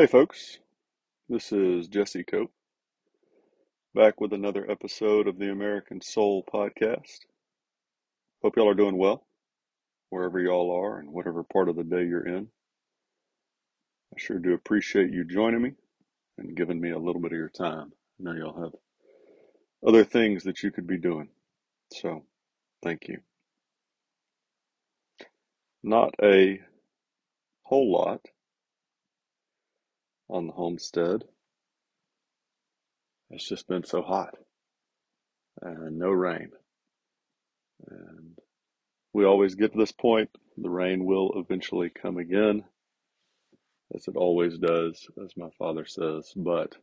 Hey, folks, this is Jesse Cope back with another episode of the American Soul Podcast. Hope y'all are doing well wherever y'all are and whatever part of the day you're in. I sure do appreciate you joining me and giving me a little bit of your time. I know y'all have other things that you could be doing, so thank you. Not a whole lot on the homestead. It's just been so hot and no rain. And we always get to this point, the rain will eventually come again, as it always does, as my father says, but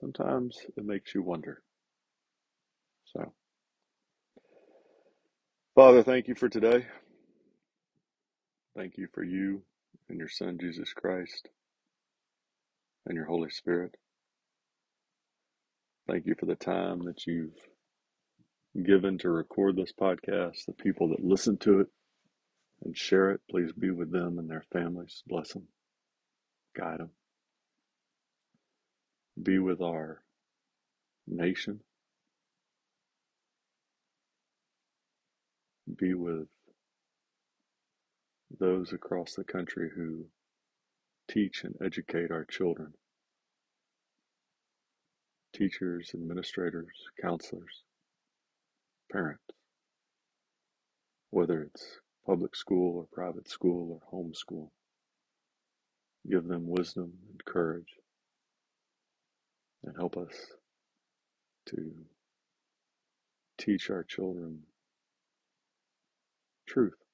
sometimes it makes you wonder. So, Father, thank you for today. Thank you for you and your Son, Jesus Christ and your Holy Spirit. Thank you for the time that you've given to record this podcast, the people that listen to it and share it. Please be with them and their families. Bless them, guide them. Be with our nation. Be with those across the country who teach and educate our children teachers, administrators, counselors, parents, whether it's public school or private school or homeschool. Give them wisdom and courage and help us to teach our children truth.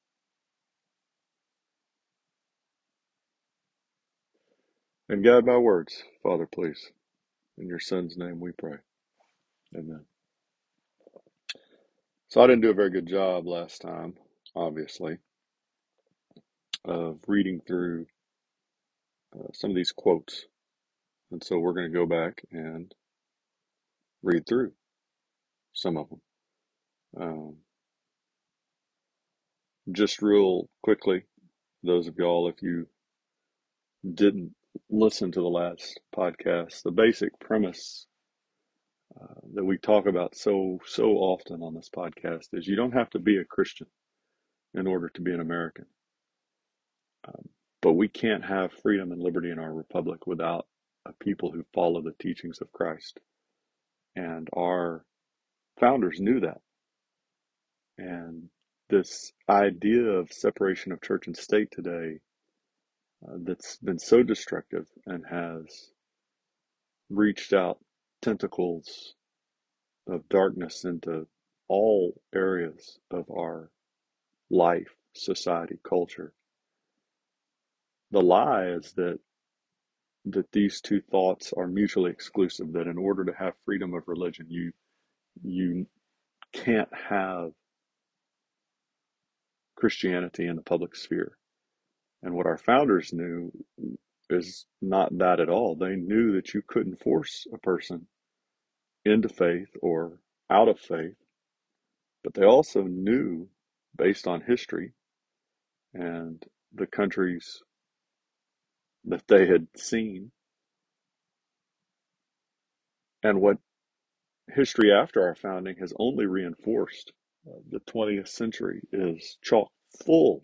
And guide my words, Father, please. In your Son's name we pray. Amen. So I didn't do a very good job last time, obviously, of reading through uh, some of these quotes. And so we're going to go back and read through some of them. Um, just real quickly, those of y'all, if you didn't listen to the last podcast, the basic premise uh, that we talk about so so often on this podcast is you don't have to be a Christian in order to be an American. Um, but we can't have freedom and liberty in our republic without a people who follow the teachings of Christ. And our founders knew that. And this idea of separation of church and state today uh, that's been so destructive and has reached out tentacles of darkness into all areas of our life, society, culture. The lie is that that these two thoughts are mutually exclusive that in order to have freedom of religion you you can't have Christianity in the public sphere. And what our founders knew is not that at all. They knew that you couldn't force a person into faith or out of faith, but they also knew, based on history and the countries that they had seen, and what history after our founding has only reinforced. Uh, the 20th century is chock full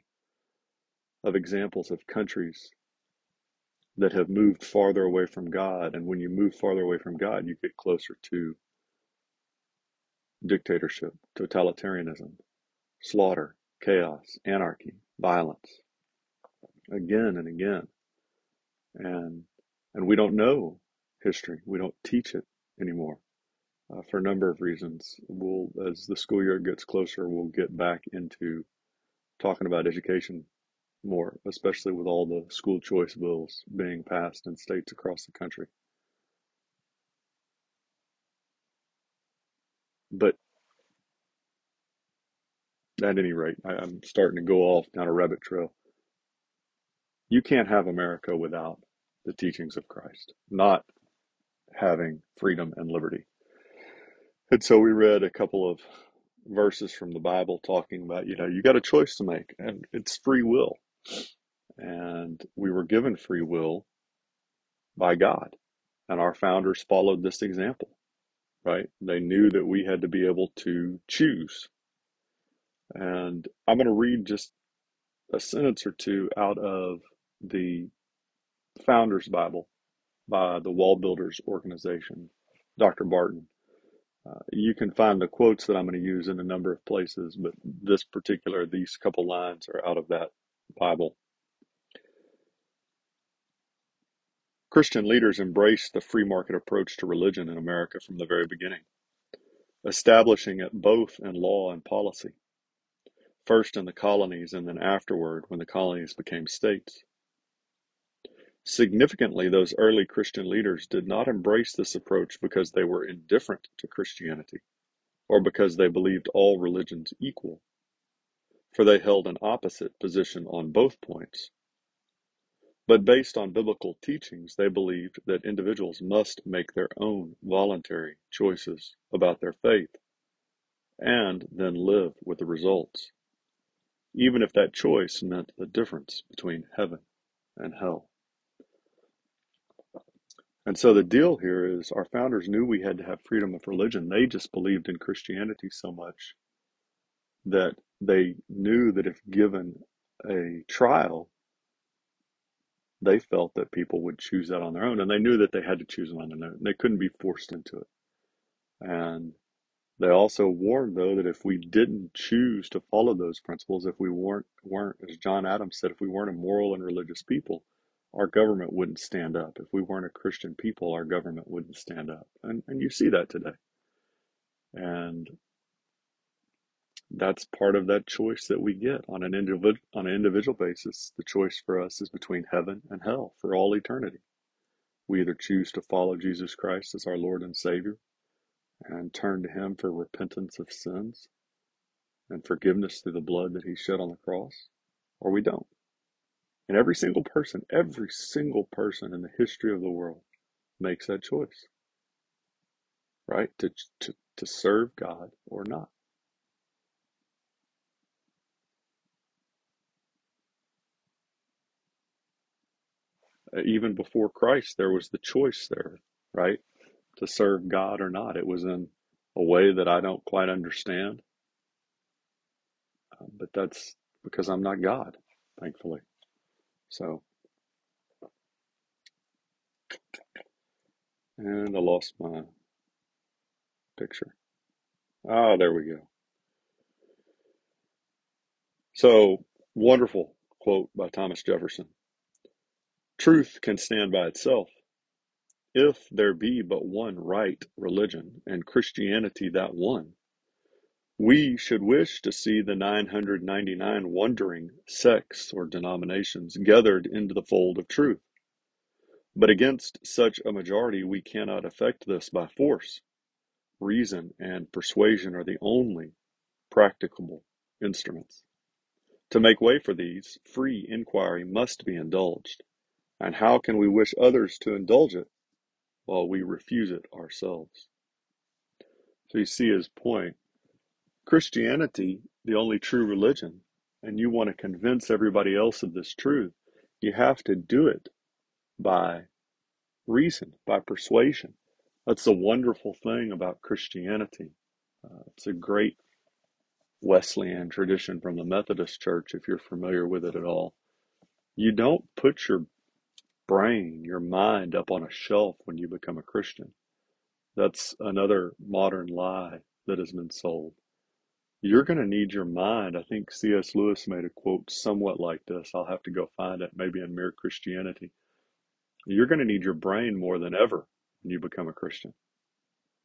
of examples of countries that have moved farther away from God. And when you move farther away from God, you get closer to dictatorship, totalitarianism, slaughter, chaos, anarchy, violence, again and again. And and we don't know history. We don't teach it anymore uh, for a number of reasons. We'll, as the school year gets closer, we'll get back into talking about education more, especially with all the school choice bills being passed in states across the country. But at any rate, I, I'm starting to go off down a rabbit trail. You can't have America without the teachings of Christ, not having freedom and liberty. And so we read a couple of verses from the Bible talking about, you know, you got a choice to make, and it's free will. And we were given free will by God. And our founders followed this example, right? They knew that we had to be able to choose. And I'm going to read just a sentence or two out of the Founders Bible by the Wall Builders Organization, Dr. Barton. Uh, you can find the quotes that I'm going to use in a number of places, but this particular, these couple lines are out of that Bible. Christian leaders embraced the free market approach to religion in America from the very beginning, establishing it both in law and policy, first in the colonies and then afterward when the colonies became states. Significantly, those early Christian leaders did not embrace this approach because they were indifferent to Christianity or because they believed all religions equal, for they held an opposite position on both points. But based on biblical teachings, they believed that individuals must make their own voluntary choices about their faith and then live with the results, even if that choice meant the difference between heaven and hell. And so the deal here is our founders knew we had to have freedom of religion. They just believed in Christianity so much that they knew that if given a trial, they felt that people would choose that on their own. And they knew that they had to choose on their own. They couldn't be forced into it. And they also warned, though, that if we didn't choose to follow those principles, if we weren't, weren't, as John Adams said, if we weren't a moral and religious people, our government wouldn't stand up. If we weren't a Christian people, our government wouldn't stand up. And, and you see that today. And that's part of that choice that we get on an individual on an individual basis. The choice for us is between heaven and hell for all eternity. We either choose to follow Jesus Christ as our Lord and Savior and turn to Him for repentance of sins and forgiveness through the blood that He shed on the cross, or we don't. And every single person, every single person in the history of the world makes that choice, right? To, to, to serve God or not. Even before Christ, there was the choice there, right? To serve God or not. It was in a way that I don't quite understand. Uh, but that's because I'm not God, thankfully. So, and I lost my picture. Ah, there we go. So, wonderful quote by Thomas Jefferson Truth can stand by itself. If there be but one right religion, and Christianity that one, we should wish to see the 999 wandering sects or denominations gathered into the fold of truth. But against such a majority we cannot effect this by force. Reason and persuasion are the only practicable instruments. To make way for these, free inquiry must be indulged. And how can we wish others to indulge it while we refuse it ourselves? So you see his point. Christianity, the only true religion, and you want to convince everybody else of this truth, you have to do it by reason, by persuasion. That's the wonderful thing about Christianity. Uh, it's a great Wesleyan tradition from the Methodist Church, if you're familiar with it at all. You don't put your brain, your mind up on a shelf when you become a Christian. That's another modern lie that has been sold. You're going to need your mind. I think C.S. Lewis made a quote somewhat like this. I'll have to go find it, maybe in Mere Christianity. You're going to need your brain more than ever when you become a Christian.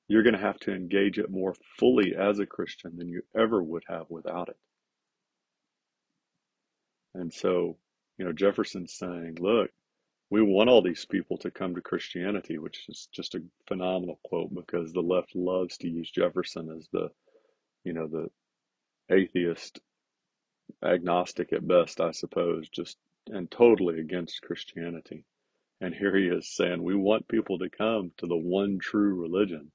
You're going to have to engage it more fully as a Christian than you ever would have without it. And so, you know, Jefferson's saying, look, we want all these people to come to Christianity, which is just a phenomenal quote because the left loves to use Jefferson as the, you know, the atheist, agnostic at best, I suppose, just and totally against Christianity. And here he is saying, we want people to come to the one true religion.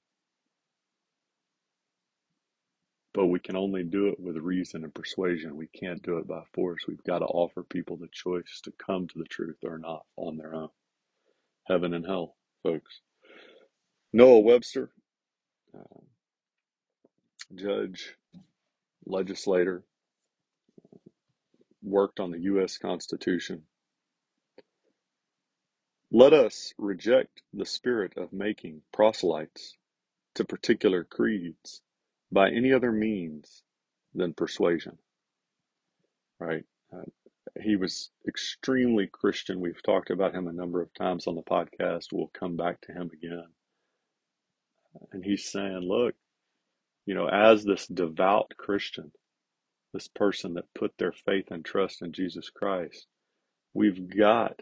But we can only do it with reason and persuasion. We can't do it by force. We've got to offer people the choice to come to the truth or not on their own. heaven and hell, folks. Noah Webster, uh, judge, legislator, worked on the U.S. Constitution. Let us reject the spirit of making proselytes to particular creeds by any other means than persuasion. Right? Uh, he was extremely Christian. We've talked about him a number of times on the podcast. We'll come back to him again. And he's saying, look, you know, as this devout Christian, this person that put their faith and trust in Jesus Christ, we've got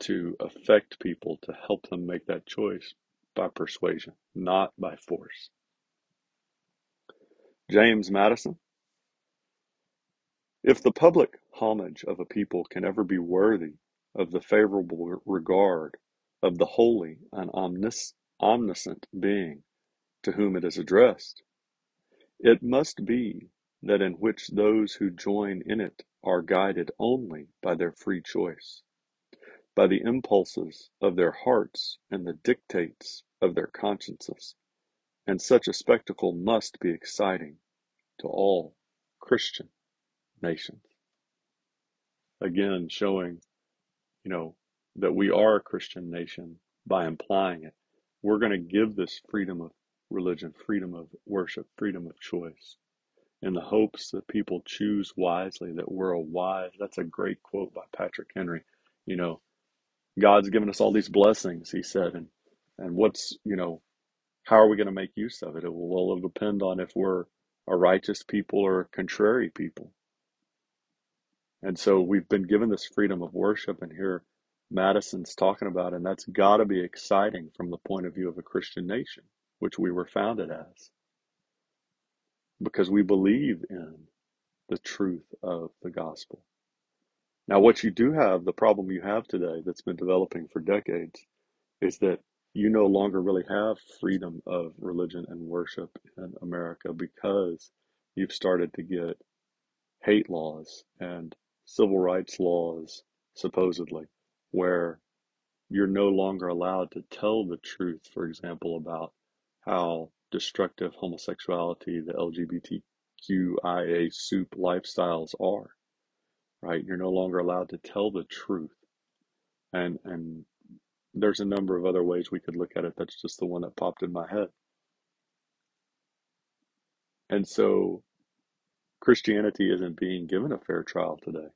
to affect people to help them make that choice by persuasion, not by force. James Madison. If the public homage of a people can ever be worthy of the favorable regard of the holy and omnis- omniscient being to whom it is addressed, it must be that in which those who join in it are guided only by their free choice, by the impulses of their hearts and the dictates of their consciences, and such a spectacle must be exciting to all Christian nations. Again, showing, you know, that we are a Christian nation by implying it. We're going to give this freedom of religion, freedom of worship, freedom of choice, in the hopes that people choose wisely, that we're a wise. That's a great quote by Patrick Henry. You know, God's given us all these blessings, he said, and and what's you know, how are we going to make use of it? It will, it'll depend on if we're a righteous people or a contrary people. And so we've been given this freedom of worship, and here Madison's talking about, and that's got to be exciting from the point of view of a Christian nation, which we were founded as, because we believe in the truth of the gospel. Now, what you do have, the problem you have today that's been developing for decades, is that you no longer really have freedom of religion and worship in America because you've started to get hate laws and civil rights laws, supposedly, where you're no longer allowed to tell the truth, for example, about how destructive homosexuality, the LGBTQIA soup lifestyles are, right? You're no longer allowed to tell the truth. And, and there's a number of other ways we could look at it. That's just the one that popped in my head. And so Christianity isn't being given a fair trial today,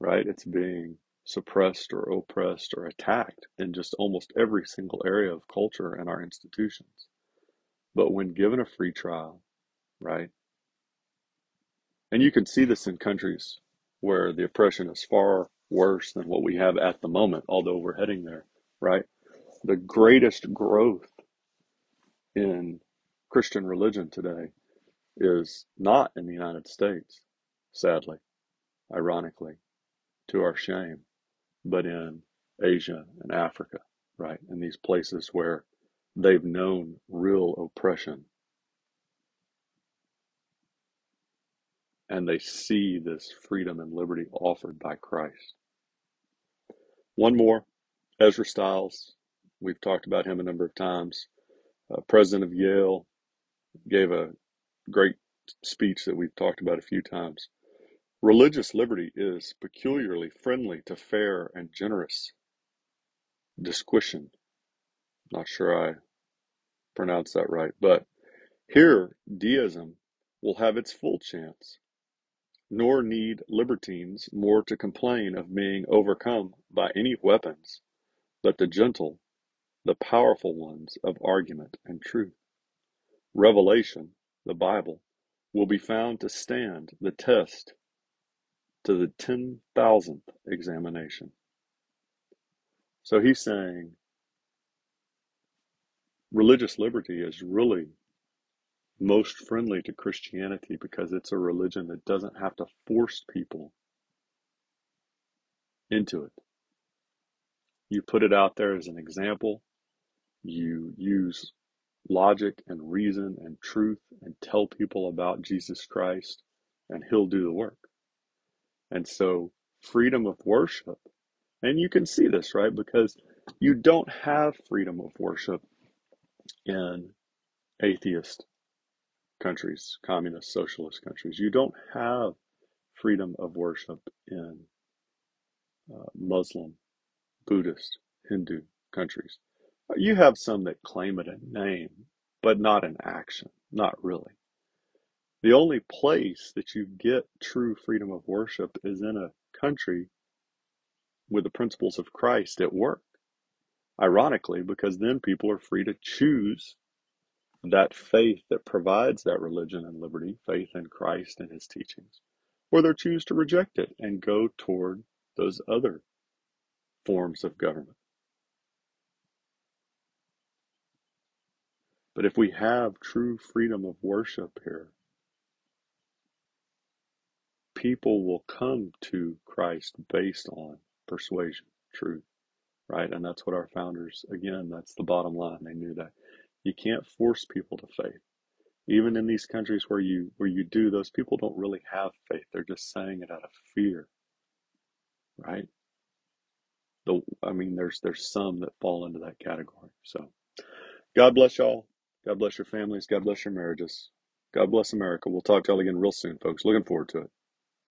right? It's being suppressed or oppressed or attacked in just almost every single area of culture and our institutions. But when given a free trial, right? And you can see this in countries where the oppression is far worse than what we have at the moment, although we're heading there, right? The greatest growth in Christian religion today is not in the United States, sadly, ironically, to our shame, but in Asia and Africa, right? In these places where they've known real oppression. And they see this freedom and liberty offered by Christ. One more, Ezra Stiles. We've talked about him a number of times. Uh, president of Yale gave a great speech that we've talked about a few times. Religious liberty is peculiarly friendly to fair and generous disquisition. Not sure I pronounced that right, but here deism will have its full chance, nor need libertines more to complain of being overcome by any weapons but the gentle, the powerful ones of argument and truth. Revelation the Bible, will be found to stand the test to the 10,000th examination. So he's saying religious liberty is really most friendly to Christianity because it's a religion that doesn't have to force people into it. You put it out there as an example. You use logic and reason and truth and tell people about Jesus Christ, and He'll do the work. And so, freedom of worship And you can see this, right? Because you don't have freedom of worship in atheist countries, communist, socialist countries. You don't have freedom of worship in uh, Muslim, Buddhist, Hindu countries. You have some that claim it in name, but not in action, not really. The only place that you get true freedom of worship is in a country with the principles of Christ at work. Ironically, because then people are free to choose that faith that provides that religion and liberty, faith in Christ and his teachings, or they choose to reject it and go toward those other forms of government. But if we have true freedom of worship here, people will come to Christ based on persuasion, truth, right? And that's what our founders, again, that's the bottom line. They knew that. You can't force people to faith. Even in these countries where you where you do, those people don't really have faith. They're just saying it out of fear, right? The I mean, there's there's some that fall into that category. So God bless y'all. God bless your families. God bless your marriages. God bless America. We'll talk to y'all again real soon, folks. Looking forward to it.